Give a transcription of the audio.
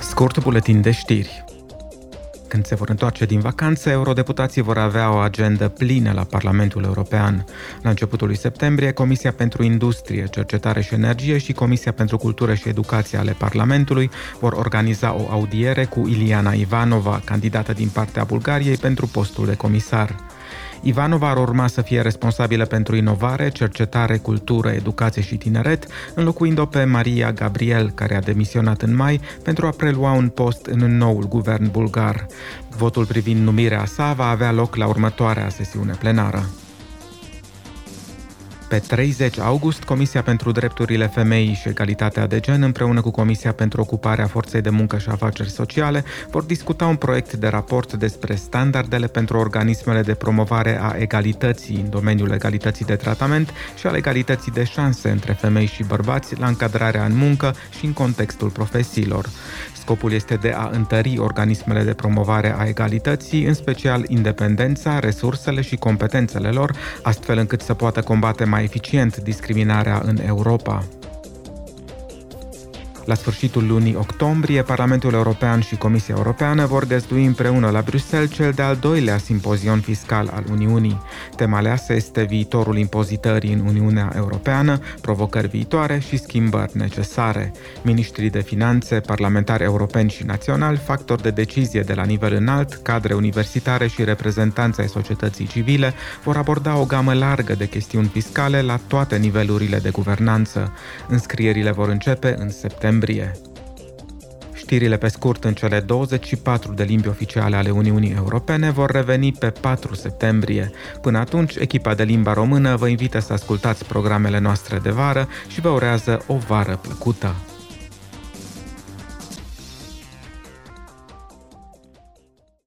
Scurt buletin de știri. Când se vor întoarce din vacanță, eurodeputații vor avea o agendă plină la Parlamentul European. La începutul lui septembrie, Comisia pentru Industrie, Cercetare și Energie și Comisia pentru Cultură și Educație ale Parlamentului vor organiza o audiere cu Iliana Ivanova, candidată din partea Bulgariei pentru postul de comisar. Ivanova ar urma să fie responsabilă pentru inovare, cercetare, cultură, educație și tineret, înlocuind-o pe Maria Gabriel, care a demisionat în mai pentru a prelua un post în noul guvern bulgar. Votul privind numirea sa va avea loc la următoarea sesiune plenară. Pe 30 august, Comisia pentru Drepturile Femeii și Egalitatea de Gen, împreună cu Comisia pentru Ocuparea Forței de Muncă și Afaceri Sociale, vor discuta un proiect de raport despre standardele pentru organismele de promovare a egalității în domeniul egalității de tratament și al egalității de șanse între femei și bărbați la încadrarea în muncă și în contextul profesiilor. Scopul este de a întări organismele de promovare a egalității, în special independența, resursele și competențele lor, astfel încât să poată combate mai eficient discriminarea în Europa. La sfârșitul lunii octombrie, Parlamentul European și Comisia Europeană vor găzdui împreună la Bruxelles cel de-al doilea simpozion fiscal al Uniunii. Tema aleasă este viitorul impozitării în Uniunea Europeană, provocări viitoare și schimbări necesare. Ministrii de finanțe, parlamentari europeni și naționali, factori de decizie de la nivel înalt, cadre universitare și reprezentanți ai societății civile vor aborda o gamă largă de chestiuni fiscale la toate nivelurile de guvernanță. Înscrierile vor începe în septembrie septembrie. Știrile pe scurt în cele 24 de limbi oficiale ale Uniunii Europene vor reveni pe 4 septembrie. Până atunci, echipa de limba română vă invită să ascultați programele noastre de vară și vă urează o vară plăcută.